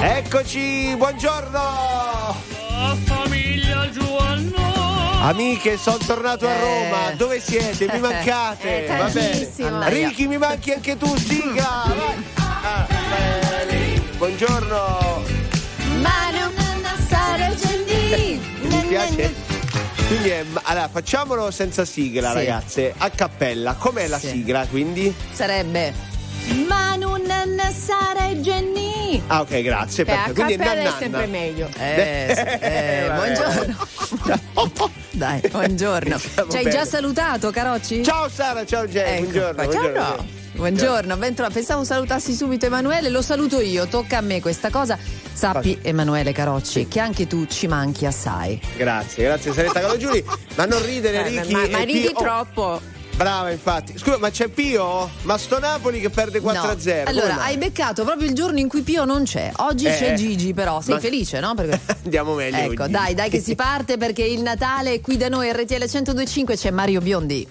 Eccoci, buongiorno! La famiglia Giovanno. Amiche, sono tornato a Eh. Roma. Dove siete? Mi mancate. Eh, Va bene. Ricky, mi manchi anche tu, sigla. Vai. Ah. Buongiorno. Ma non stare gentili. Mi piace? Quindi è- allora, facciamolo senza sigla, Sì. ragazze. A cappella. Com'è la Sì. sigla, quindi? Sarebbe Ma non stare gentili. Ah, ok, grazie. Beh, perfetto. Quindi è sempre meglio. eh, sì, eh, vabbè. buongiorno. Dai, buongiorno. Ci hai già salutato, Carocci? Ciao Sara, ciao Jay, Ecco, buongiorno. buongiorno. Ciao, Buongiorno, bentrovato. Pensavo salutassi subito Emanuele, lo saluto io, tocca a me questa cosa. Sappi, Emanuele Carocci, che anche tu ci manchi assai. Grazie, grazie Saretta Calogiuri. Ma non ridere, Eh, Ricky. ma, ma e ridi oh, troppo. Brava, infatti. Scusa, ma c'è Pio? Ma sto Napoli che perde 4-0. No. Allora, hai beccato proprio il giorno in cui Pio non c'è. Oggi Eh, c'è Gigi, però. Sei ma- felice, no? Perché... Andiamo meglio. Ecco, oggi. dai, dai che si parte perché il Natale qui da noi RTL 1025 c'è Mario Biondi.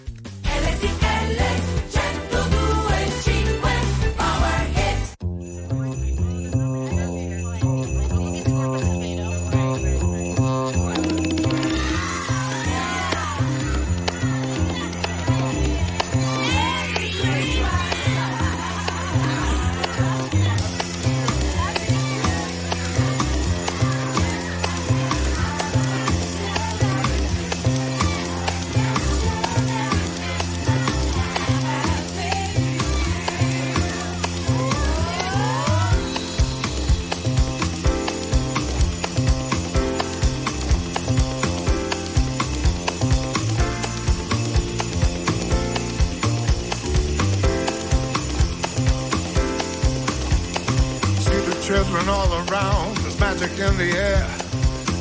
Magic in the air.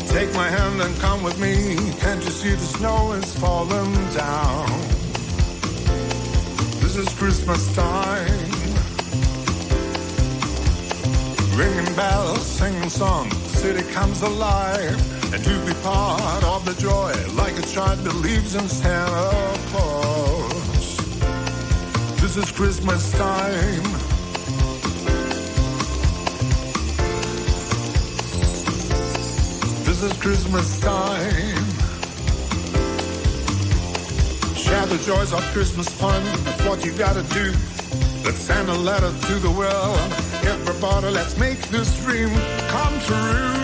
Take my hand and come with me. Can't you see the snow is falling down? This is Christmas time. Ringing bells, singing songs, city comes alive. And to be part of the joy, like a child believes in Santa Claus. This is Christmas time. This is Christmas time. Share the joys of Christmas fun. That's what you gotta do. Let's send a letter to the world. Everybody, let's make this dream come true.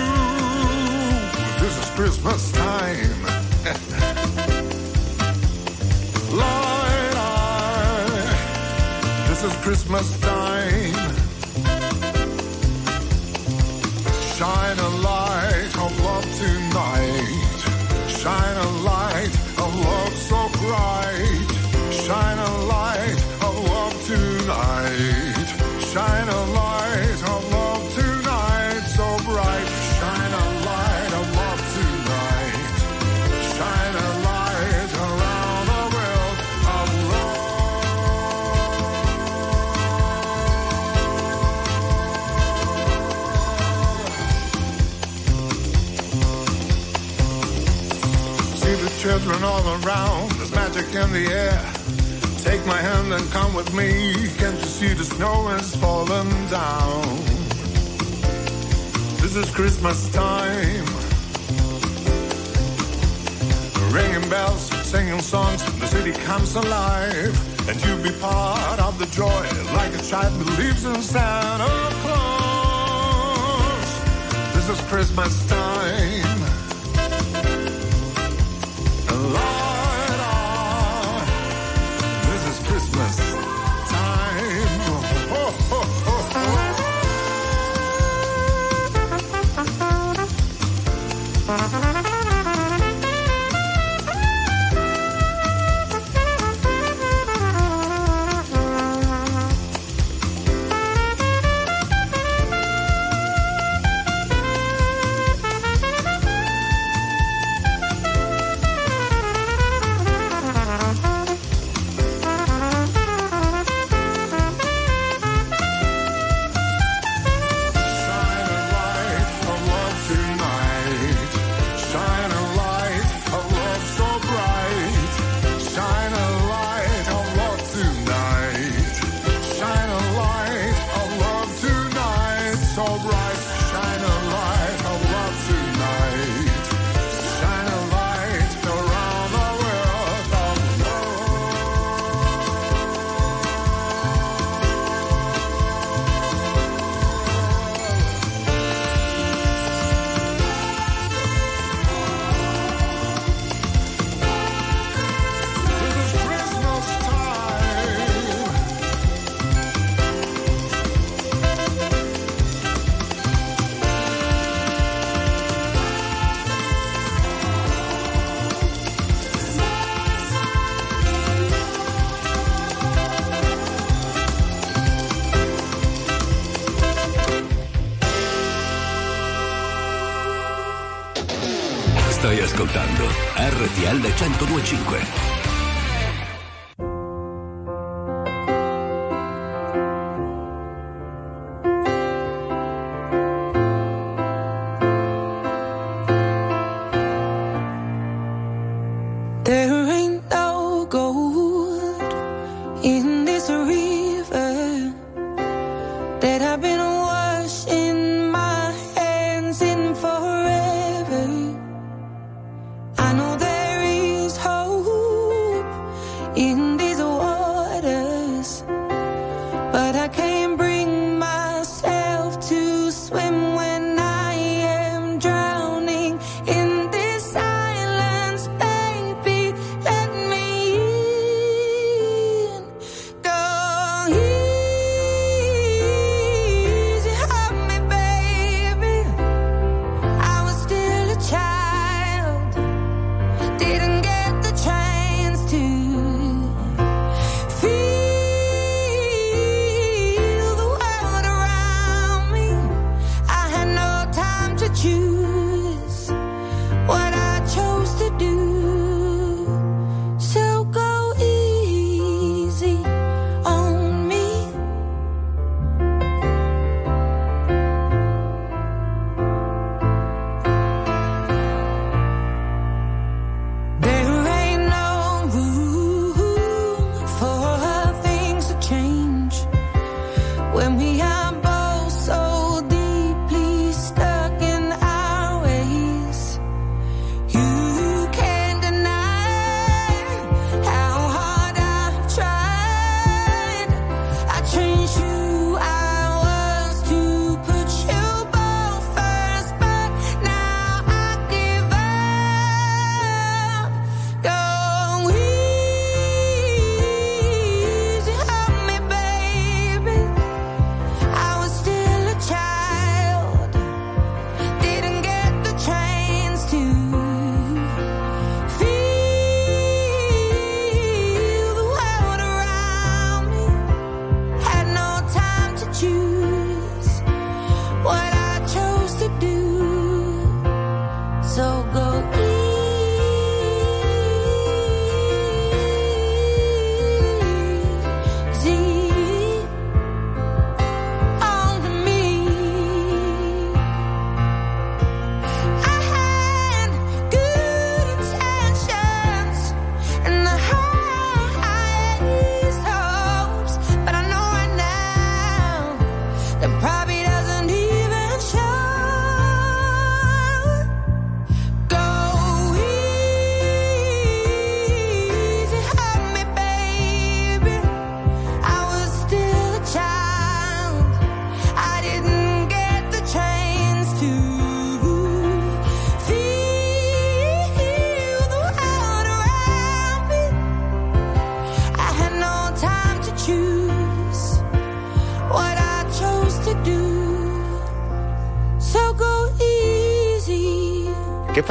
This is Christmas time. Light eye. This is Christmas time. Shine a light Shine a light of love so bright. Shine a light of love tonight. Shine a light children all around, there's magic in the air. Take my hand and come with me. Can't you see the snow is falling down? This is Christmas time. Ringing bells, singing songs, the city comes alive. And you be part of the joy, like a child believes in Santa Claus. This is Christmas time. RTL 1025.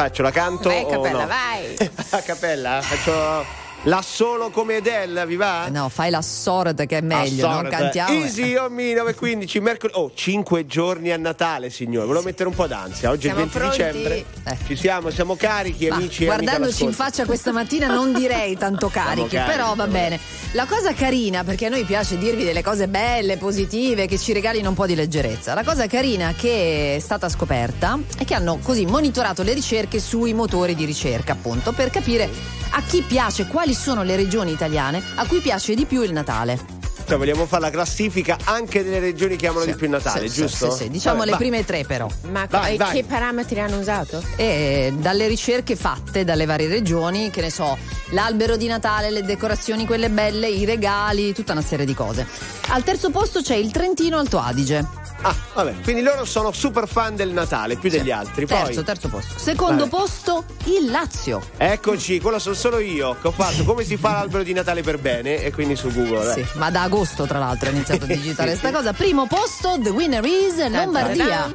Faccio? La canto? Vai, o Capella, no? vai. A cappella? Faccio la solo come Adele, vi va? No, fai la sorda che è meglio, non cantiamo. Easy on me 915 mercoledì. Oh, 5 giorni a Natale, signore. Volevo mettere un po' d'ansia. Oggi è il Siamo 20 pronti? dicembre. Eh. Ci siamo, siamo carichi, Ma amici e guardandoci in faccia questa mattina non direi tanto carichi, carichi, però va bene. La cosa carina, perché a noi piace dirvi delle cose belle, positive, che ci regalino un po' di leggerezza. La cosa carina che è stata scoperta è che hanno così monitorato le ricerche sui motori di ricerca, appunto, per capire a chi piace, quali sono le regioni italiane a cui piace di più il Natale. Cioè, vogliamo fare la classifica anche delle regioni che amano Sì, di più il Natale, sì, giusto? Sì, sì, diciamo Vabbè, le va. prime tre però. Ma Vai, e vai. che parametri hanno usato? E dalle ricerche fatte dalle varie regioni, che ne so, l'albero di Natale, le decorazioni quelle belle, i regali, tutta una serie di cose. Al terzo posto c'è il Trentino Alto Adige. Ah, vabbè, quindi loro sono super fan del Natale, più degli altri. Poi, Terzo, terzo posto. Secondo Vabbè. posto il Lazio. eccoci, quello sono solo io che ho fatto come si fa l'albero di Natale per bene e quindi su Google. eh. Sì, ma da agosto tra l'altro ho iniziato a digitare sta cosa. Primo posto, The Winner is Lombardia.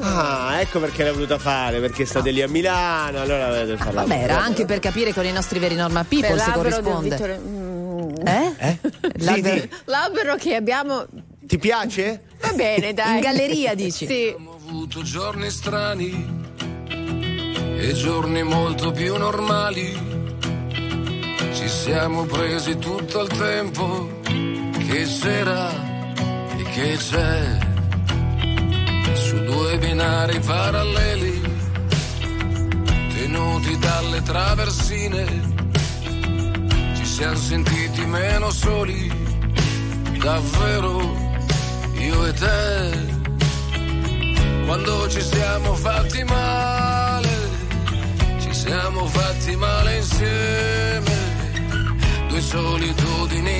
Ah, ecco perché l'hai voluta fare, perché state lì a Milano, allora dovete farla. Vabbè, era anche per capire con i nostri veri normal people Per se corrisponde. Vittore- mm, Eh? Eh? Sì, L'albero- di- L'albero che abbiamo. ti piace? Va bene, dai. In galleria dici? Sì. Abbiamo avuto giorni strani e giorni molto più normali. Ci siamo presi tutto il tempo che c'era e che c'è su due binari paralleli tenuti dalle traversine. Ci siamo sentiti meno soli, davvero io e te. Quando ci siamo fatti male, ci siamo fatti male insieme. Due solitudini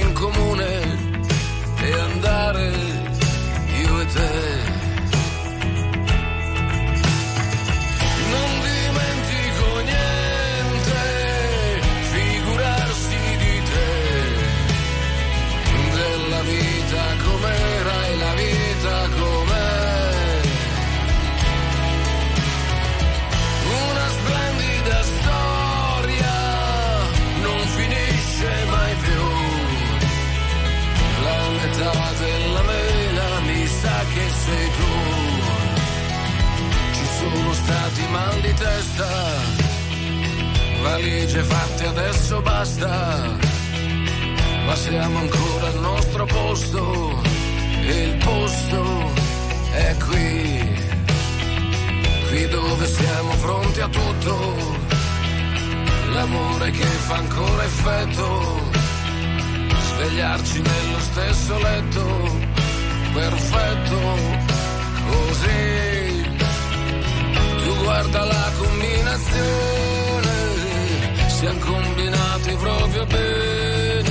basta, ma siamo ancora al nostro posto e il posto è qui, qui dove siamo pronti a tutto, l'amore che fa ancora effetto, svegliarci nello stesso letto, perfetto, così. Tu guarda la combinazione, siamo combinati proprio bene,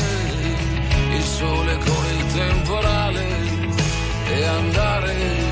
il sole con il temporale e andare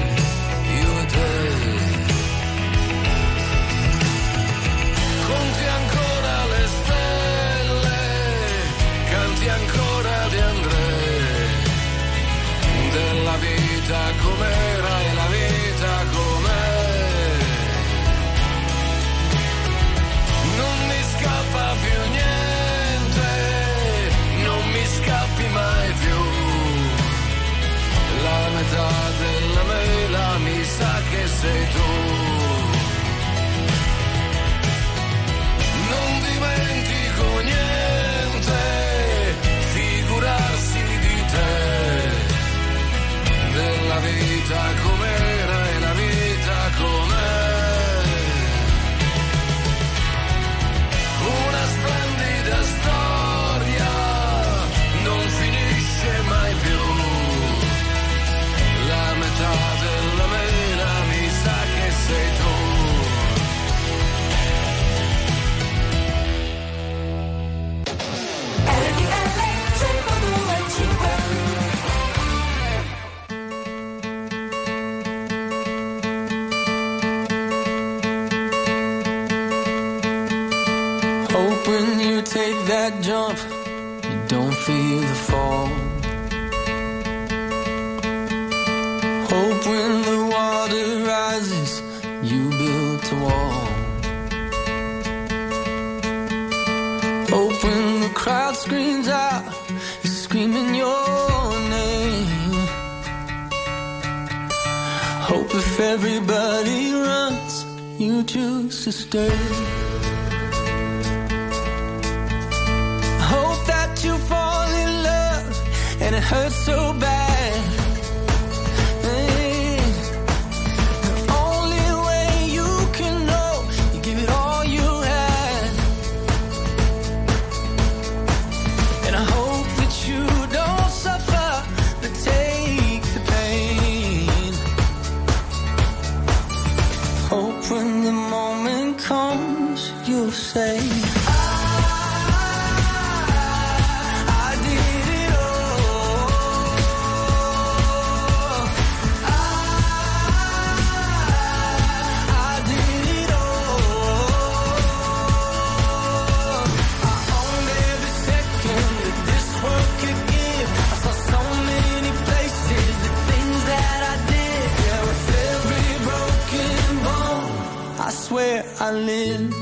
crowd screams out, you're screaming your name. Hope if everybody runs, you choose to stay. Hope that you fall in love and it hurts so bad. Swear I lived.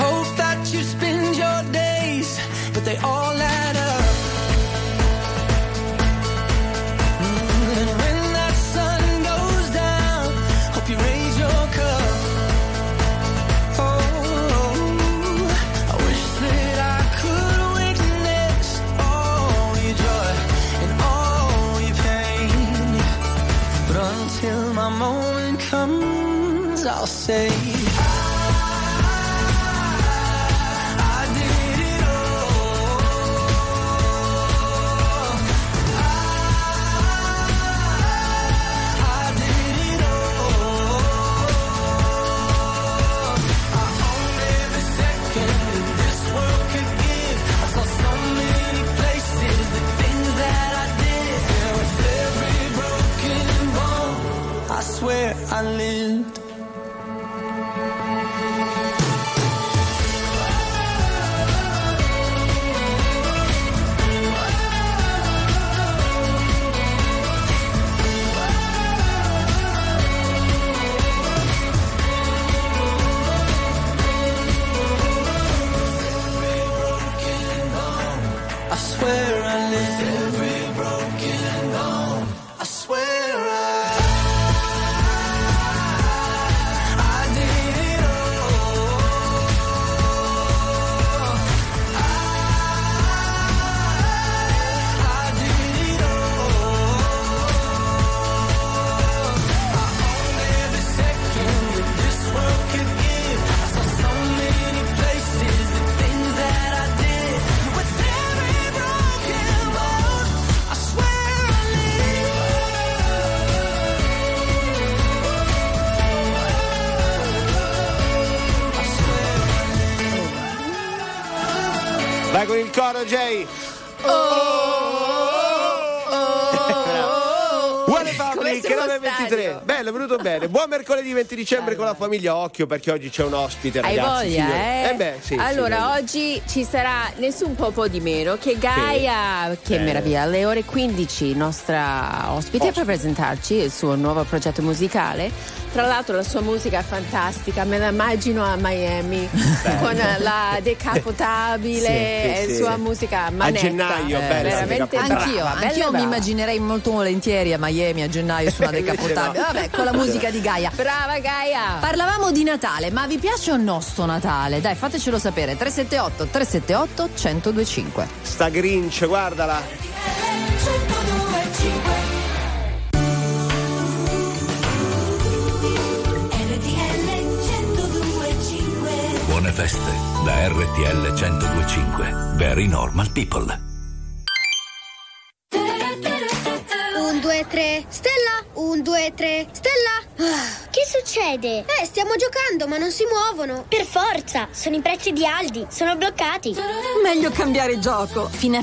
Hope that you spend your days, but they all add up. my moment comes, I'll say. I lived. Con il coro, Jay. Buone Public siamo 923. stadio. Bello, è venuto bene. Buon mercoledì 20 dicembre con la famiglia. Occhio perché oggi c'è un ospite, Hai ragazzi. voglia, signori. eh? Eh beh, sì. allora, sì, oggi ci sarà nessun poco di meno che Gaia, che Eh. meraviglia, alle ore 15, nostra ospite per presentarci il suo nuovo progetto musicale. Tra l'altro la sua musica è fantastica, me la immagino a Miami con la decapotabile Sì, e sì, sua sì. musica A manetta. gennaio, bella, veramente decapotabile. brava, Anch'io, anch'io mi immaginerei molto volentieri a Miami a gennaio su una decapotabile. no. Vabbè, con la musica di Gaia. Brava Gaia! Parlavamo di Natale, ma vi piace o no sto Natale? Dai, fatecelo sapere. 378 378 1025. Sta Grinch, guardala. Buone feste da RTL 1025. Very normal people. Un, due, tre, Stella! Un, due, tre, Stella! Ah, Che succede? Eh, stiamo giocando, ma non si muovono. Per forza, sono i prezzi di Aldi, sono bloccati. Meglio cambiare gioco. Fino a